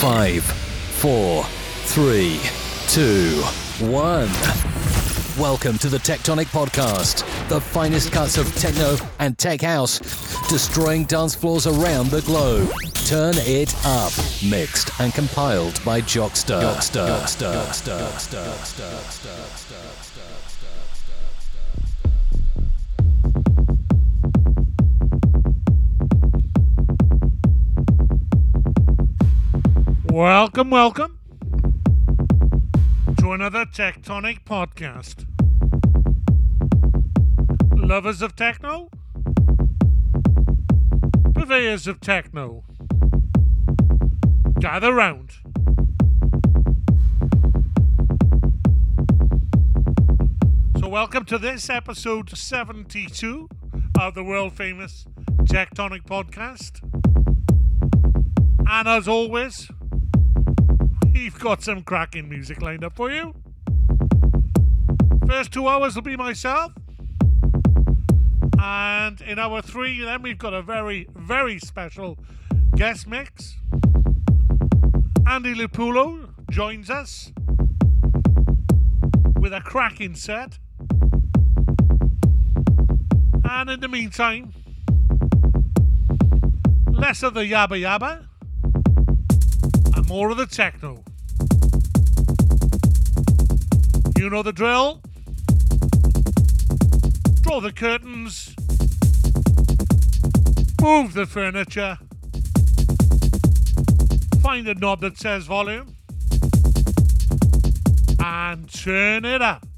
Five, four, three, two, one. Welcome to the TechTonic Podcast, the finest cuts of techno and tech house, destroying dance floors around the globe. Turn it up. Mixed and compiled by Jockster. Jockster. Jockster. Jockster. Jockster. Jockster. Welcome, welcome to another TechTonic podcast. Lovers of techno, purveyors of techno, gather round. So, welcome to this episode 72 of the world famous TechTonic podcast. And as always, we've got some cracking music lined up for you. First two hours will be myself. And in hour three, then we've got a very, very special guest mix. Andy Lupoli joins us with a cracking set. And in the meantime, less of the yabba yabba and more of the techno. You know the drill. Draw the curtains. Move the furniture. Find a knob that says volume. And turn it up.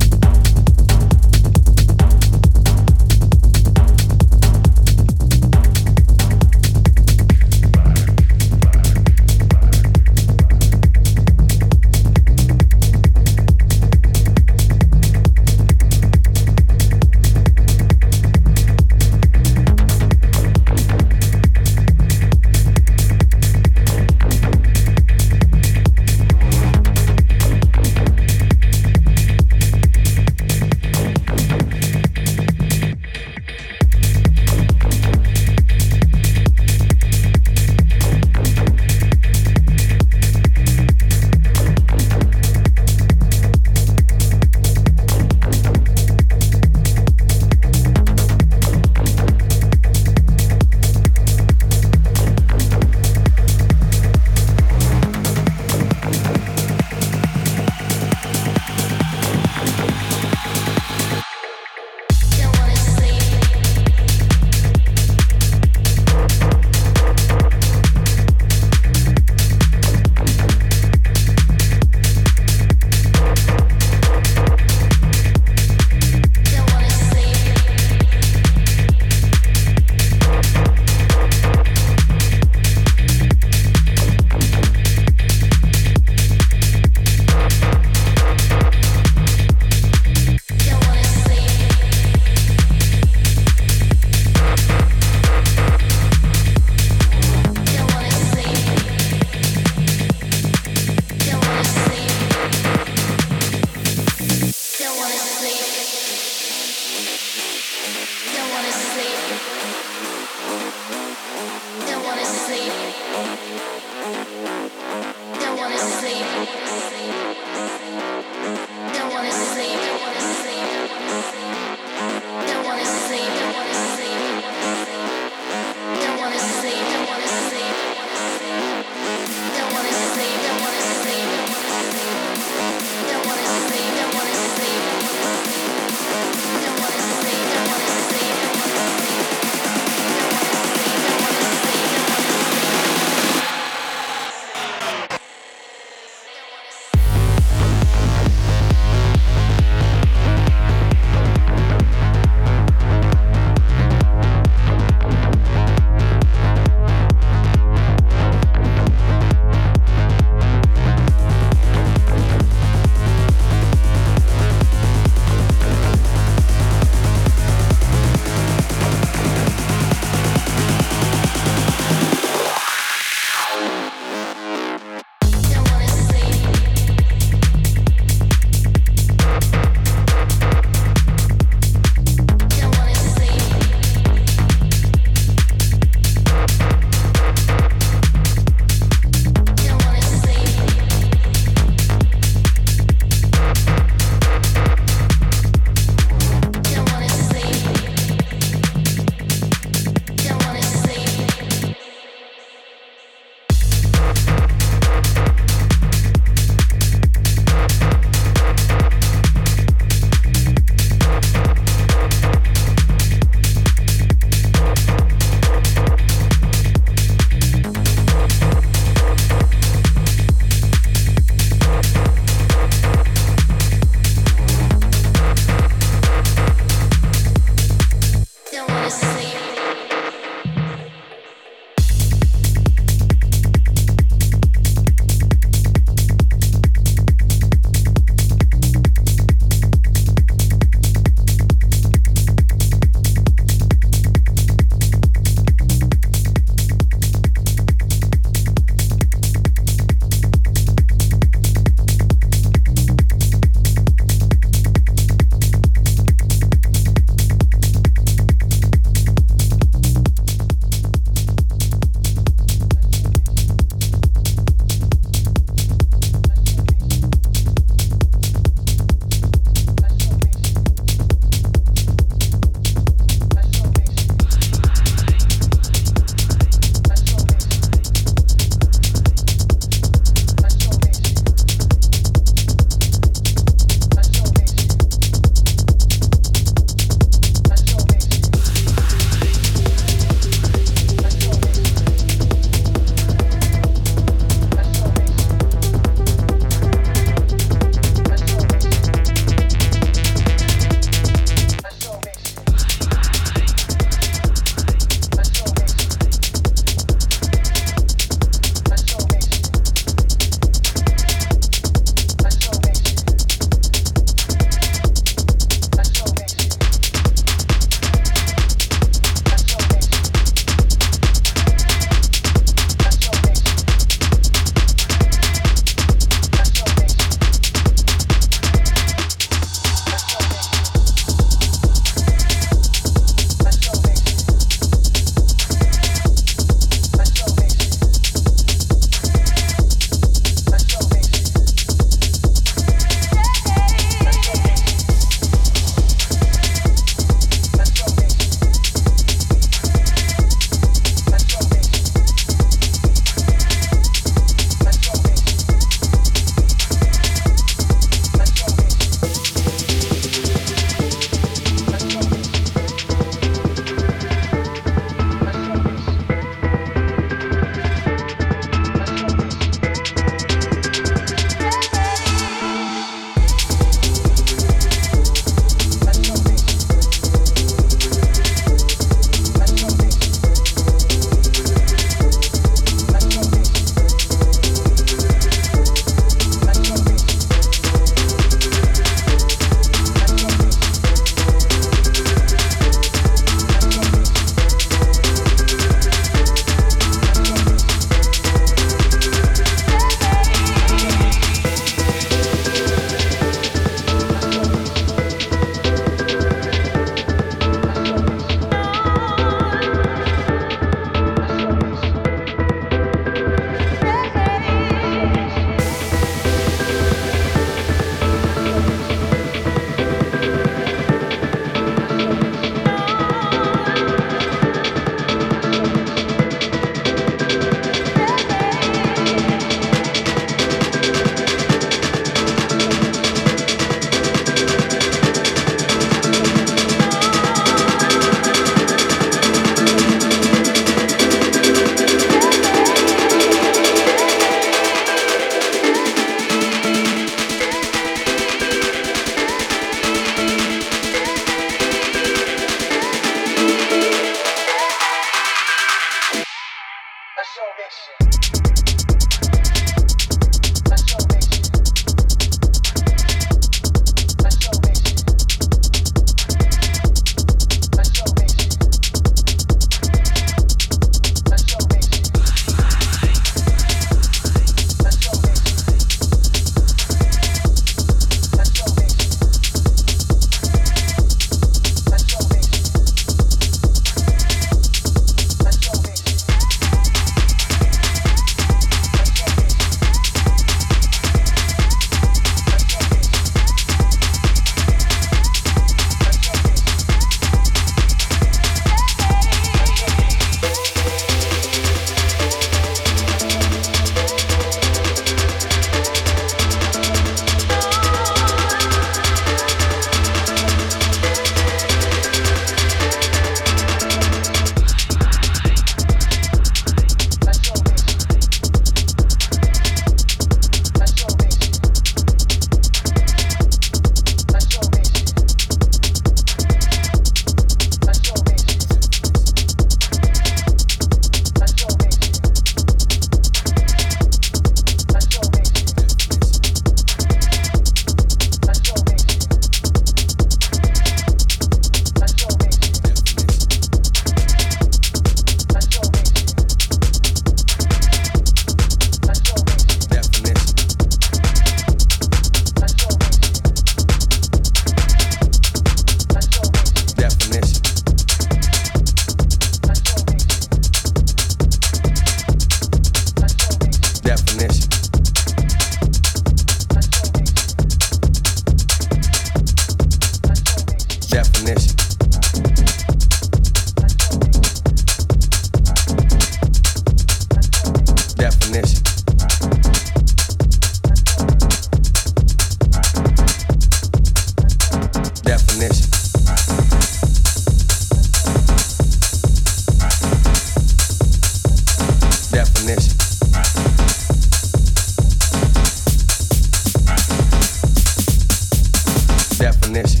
this.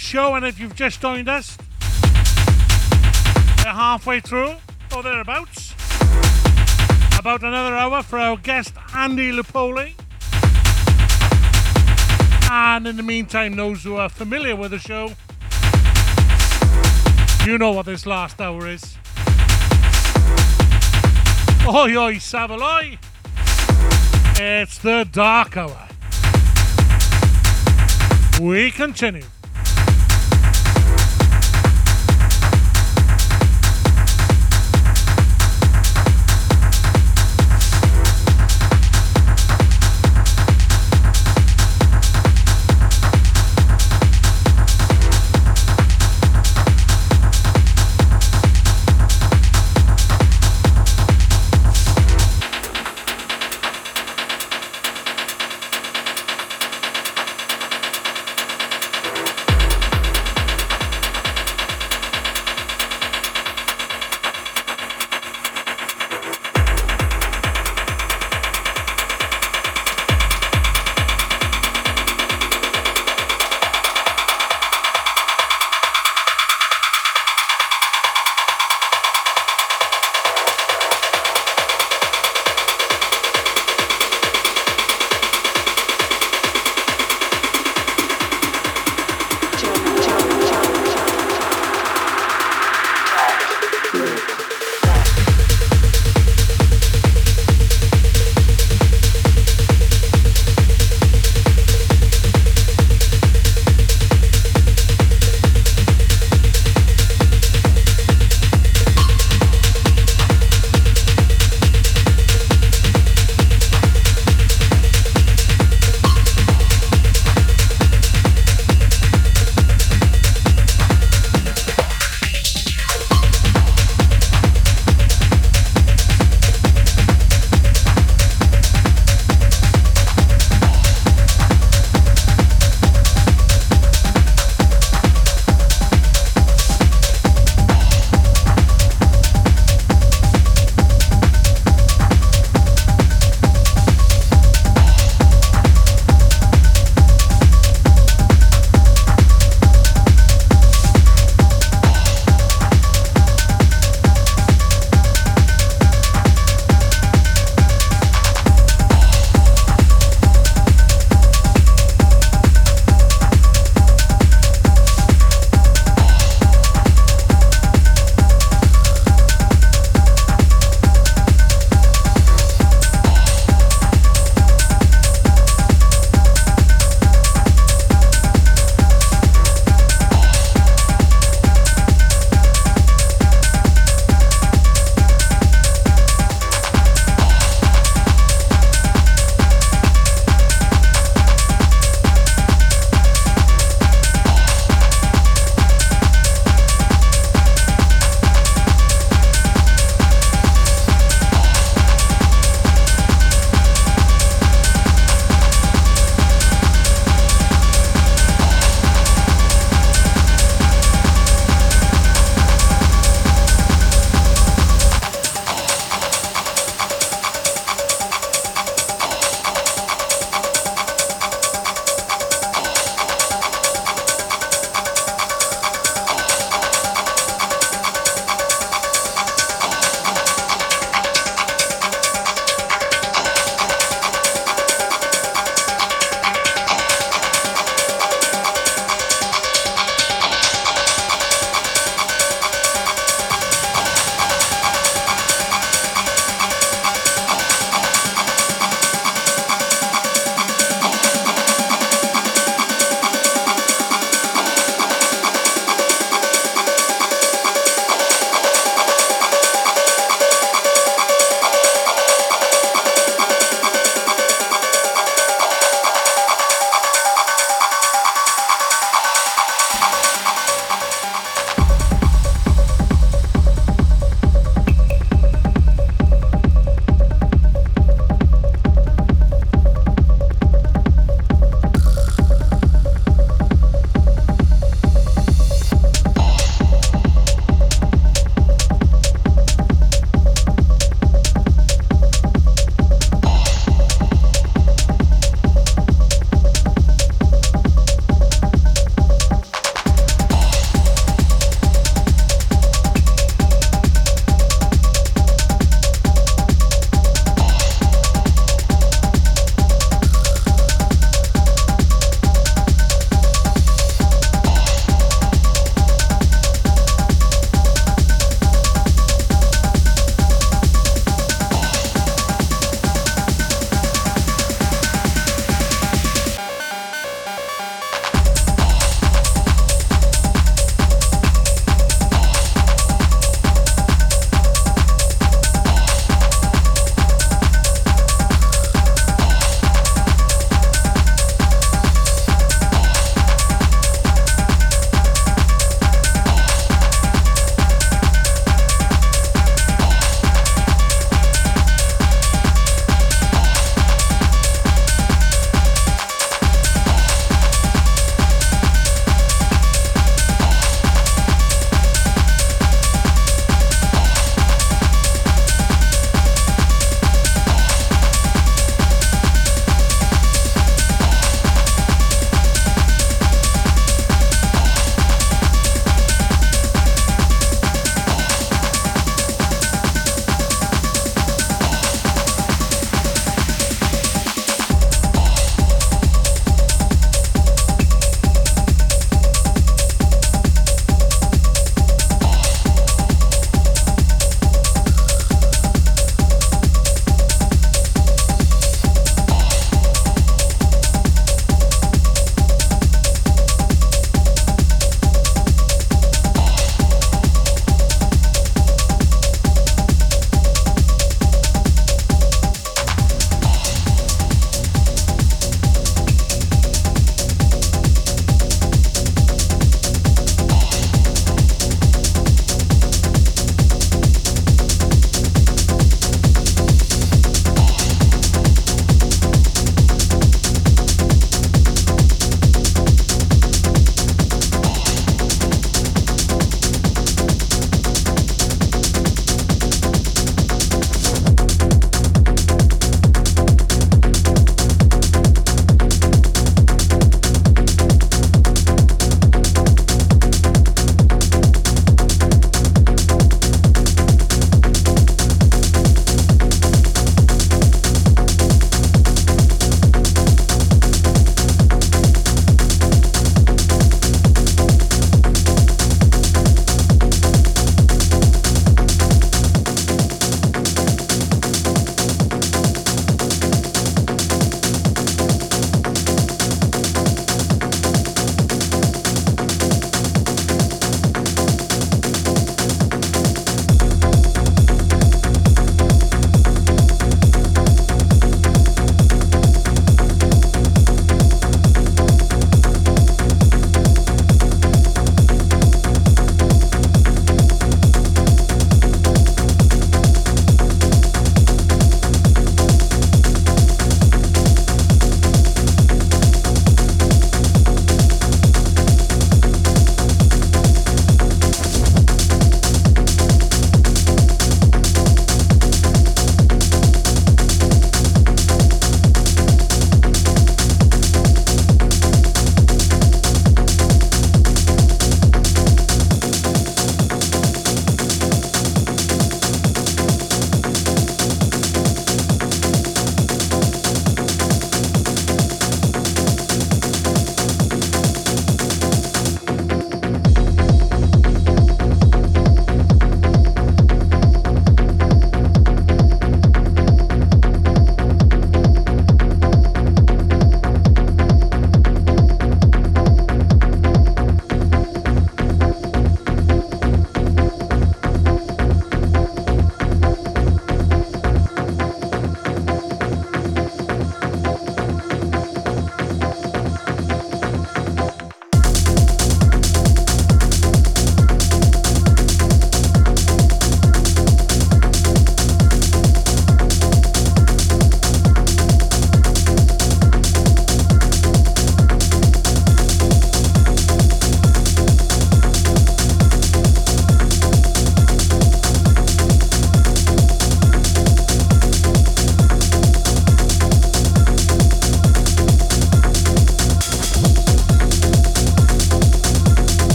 Show, and if you've just joined us, we're halfway through, or thereabouts. About another hour for our guest, Andy Lupoli. And in the meantime, those who are familiar with the show, you know what this last hour is. Oi, oi, Savaloy! It's the dark hour. We continue.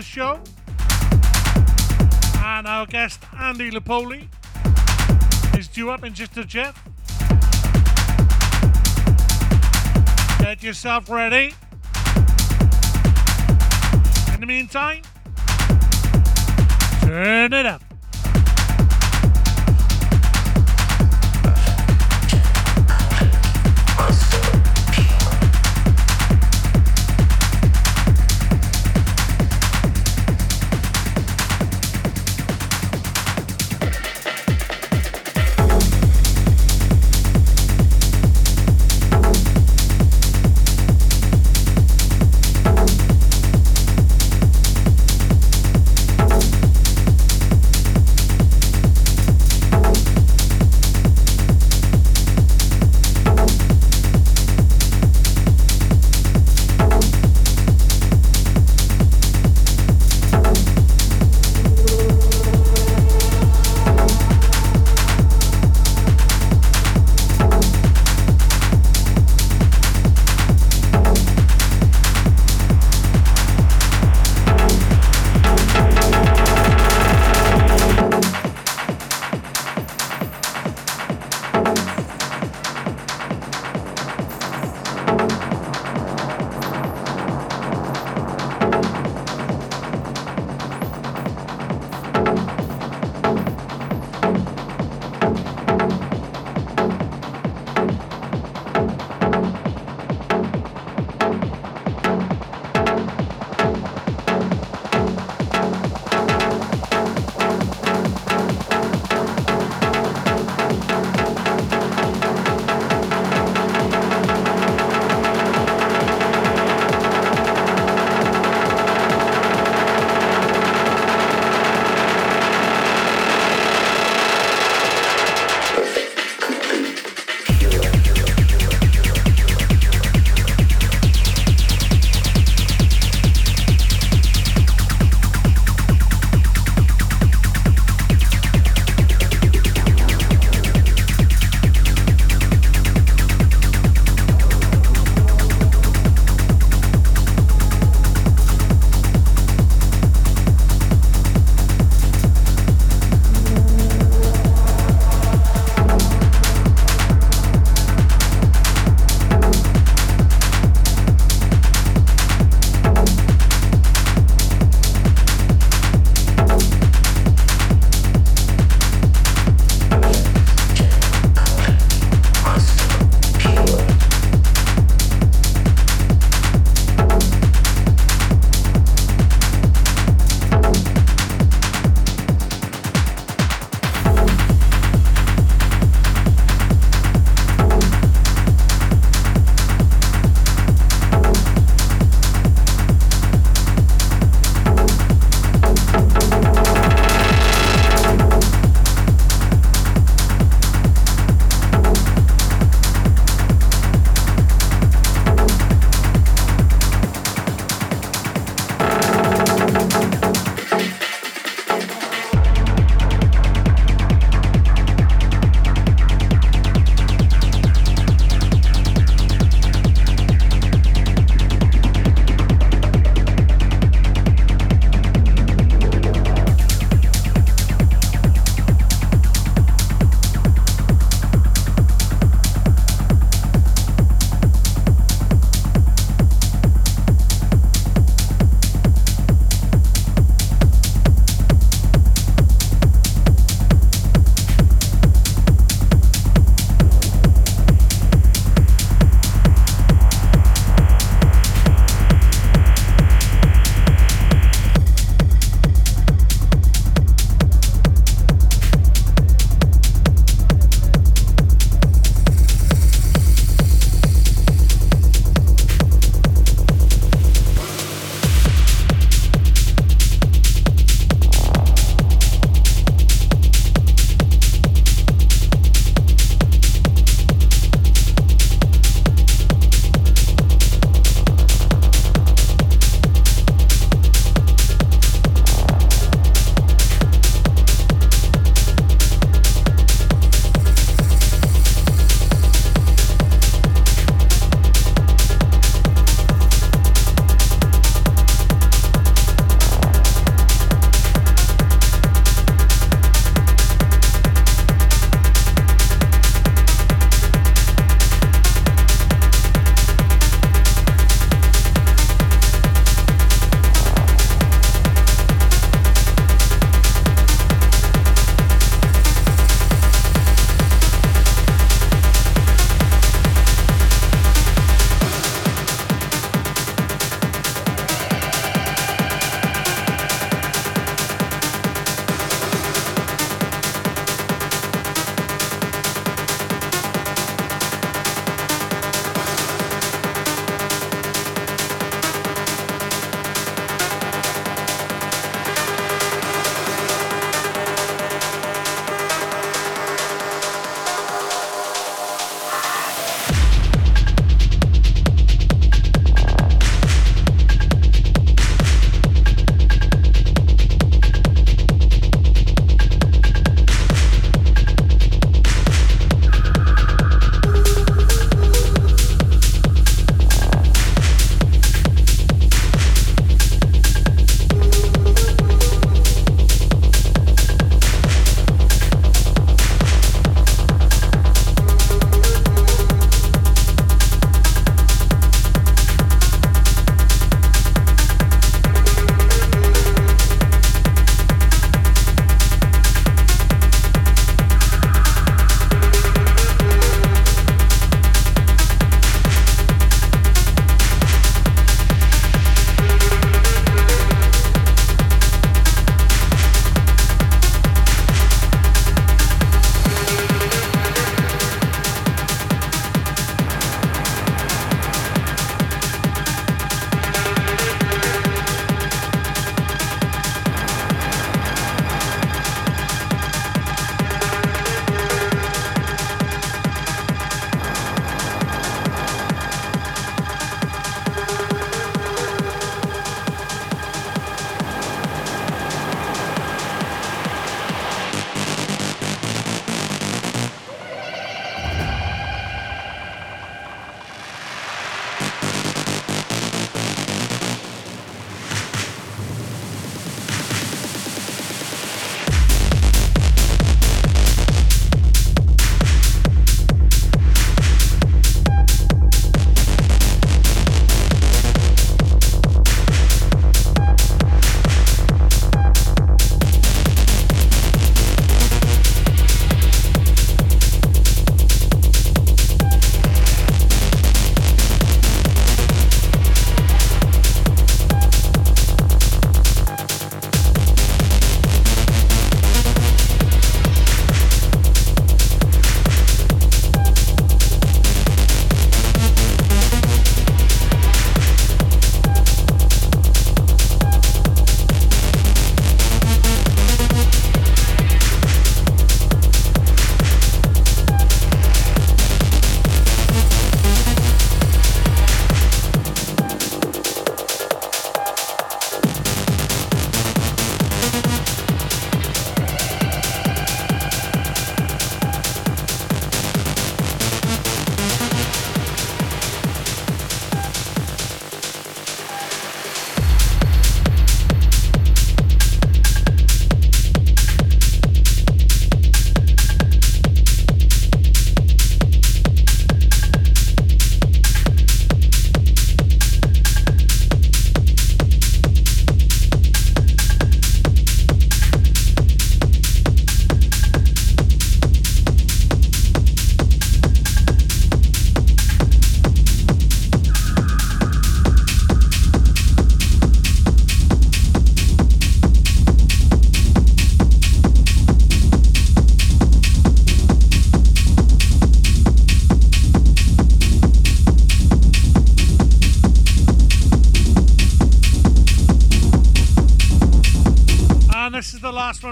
The show. And our guest, Andy Lupoli, is due up in just a jet. Get yourself ready. In the meantime, turn it up.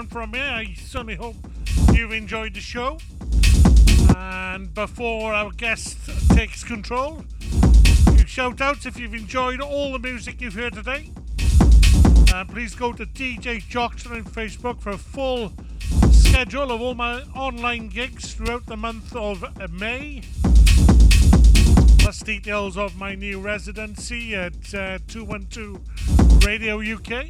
From me. I certainly hope you've enjoyed the show. And before our guest takes control, shout outs if you've enjoyed all the music you've heard today. Uh, please go to DJ Jockster on Facebook for a full schedule of all my online gigs throughout the month of May. Plus details of my new residency at uh, 212 Radio UK.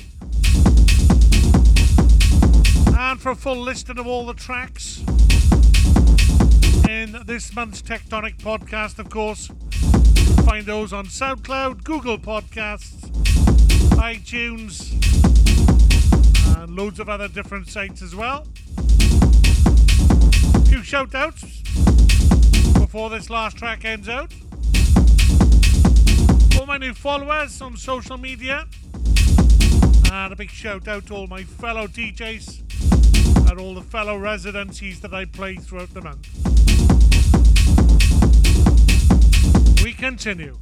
And for a full listing of all the tracks in this month's TechTonic podcast, of course, find those on SoundCloud, Google Podcasts, iTunes, and loads of other different sites as well. A few shout outs before this last track ends out. All my new followers on social media. And a big shout out to all my fellow DJs and all the fellow residencies that I play throughout the month. We continue.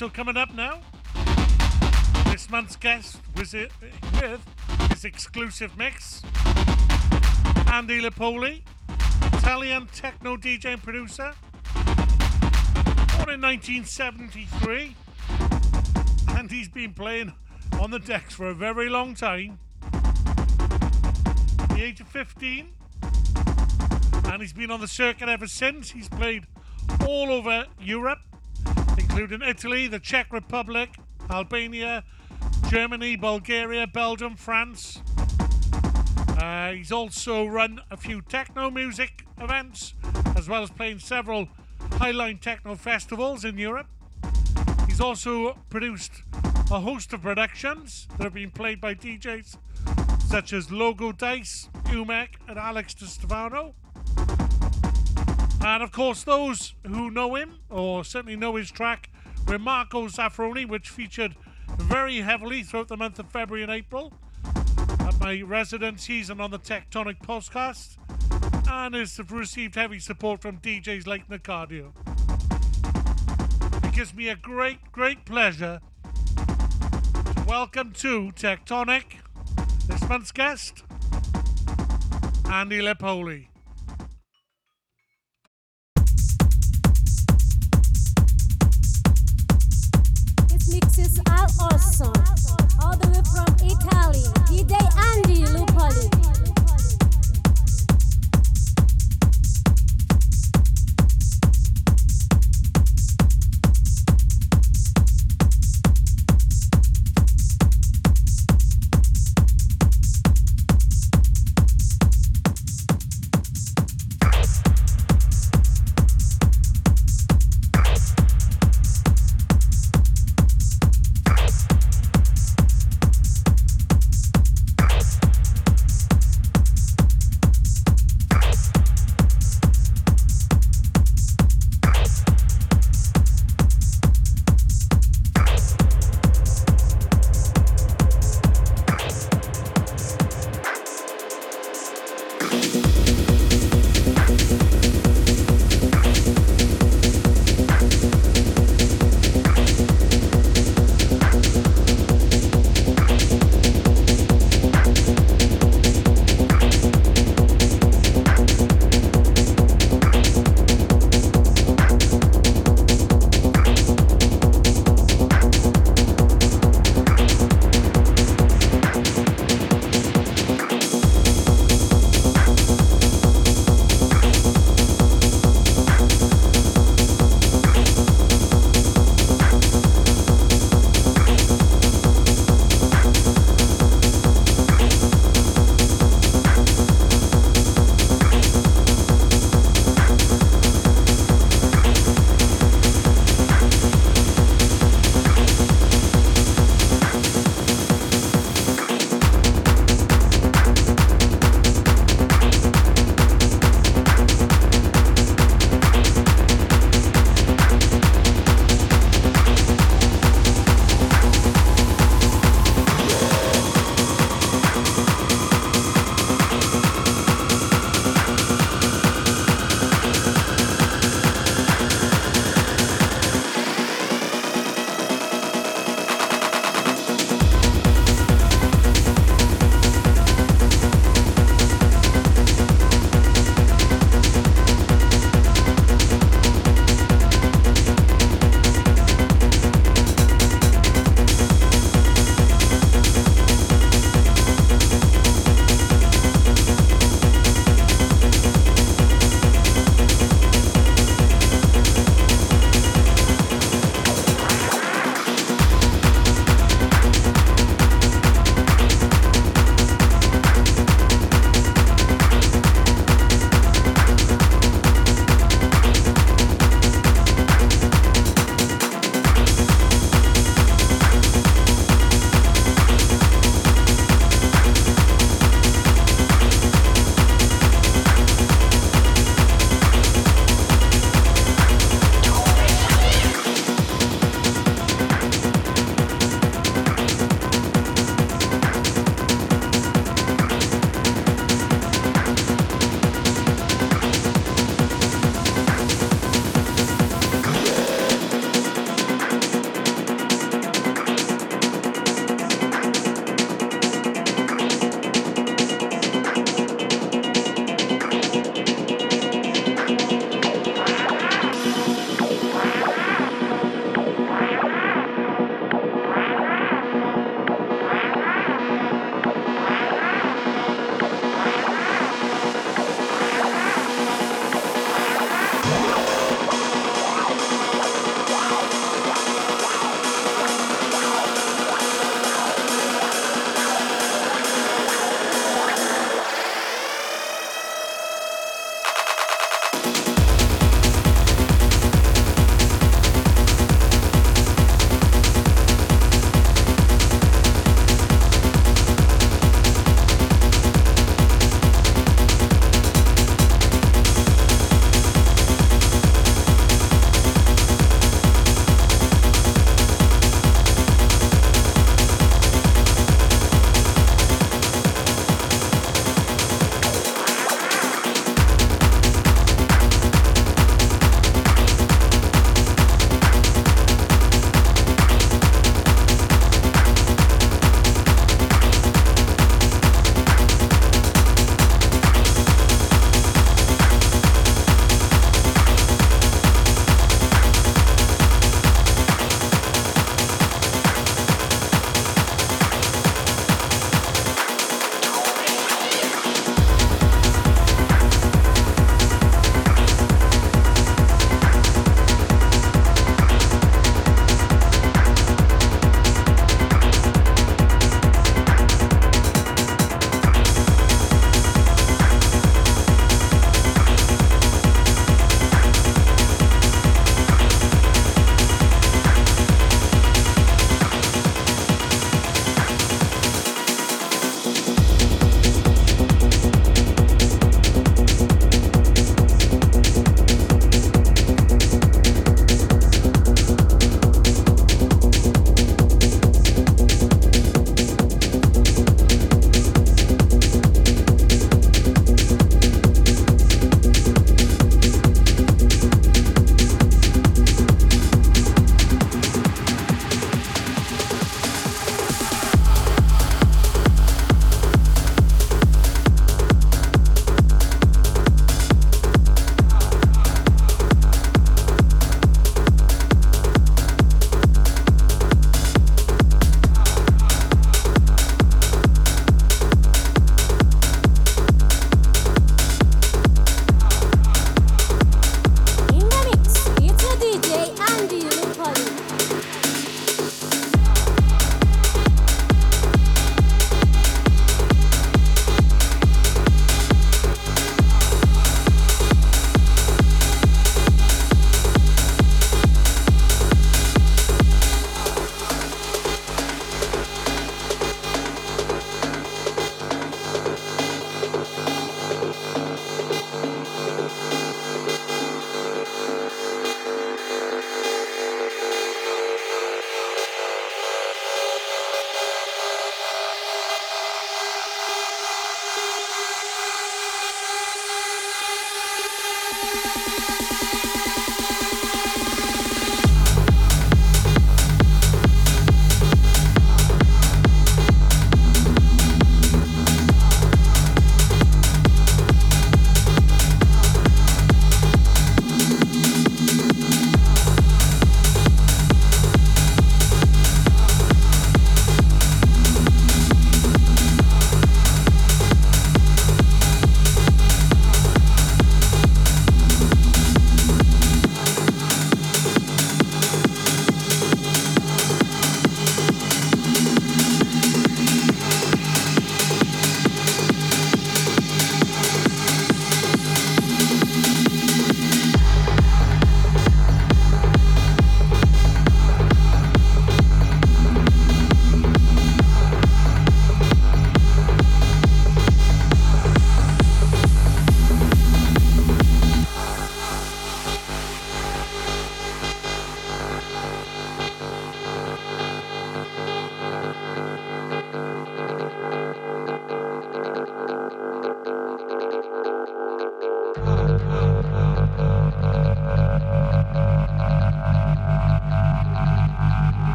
So coming up now, this month's guest was it with his exclusive mix, Andy Lupoli, Italian techno DJ and producer, born in 1973, and he's been playing on the decks for a very long time. The age of 15. And he's been on the circuit ever since. He's played all over Europe, including Italy, the Czech Republic, Albania, Germany, Bulgaria, Belgium, France. Uh, he's also run a few techno music events, as well as playing several Highline Techno festivals in Europe. He's also produced a host of productions that have been played by DJs such as Loco Dice, Umek, and Alex Di Stefano. And of course, those who know him, or certainly know his track, were Marco Zaffroni, which featured very heavily throughout the month of February and April at my residencies season on the TechTonic podcast, and has received heavy support from DJs like Nicardio. It gives me a great, great pleasure to welcome to TechTonic this month's guest, Andy Lupoli. This is all awesome. All the way from Italy. DJ Andy Lupoli.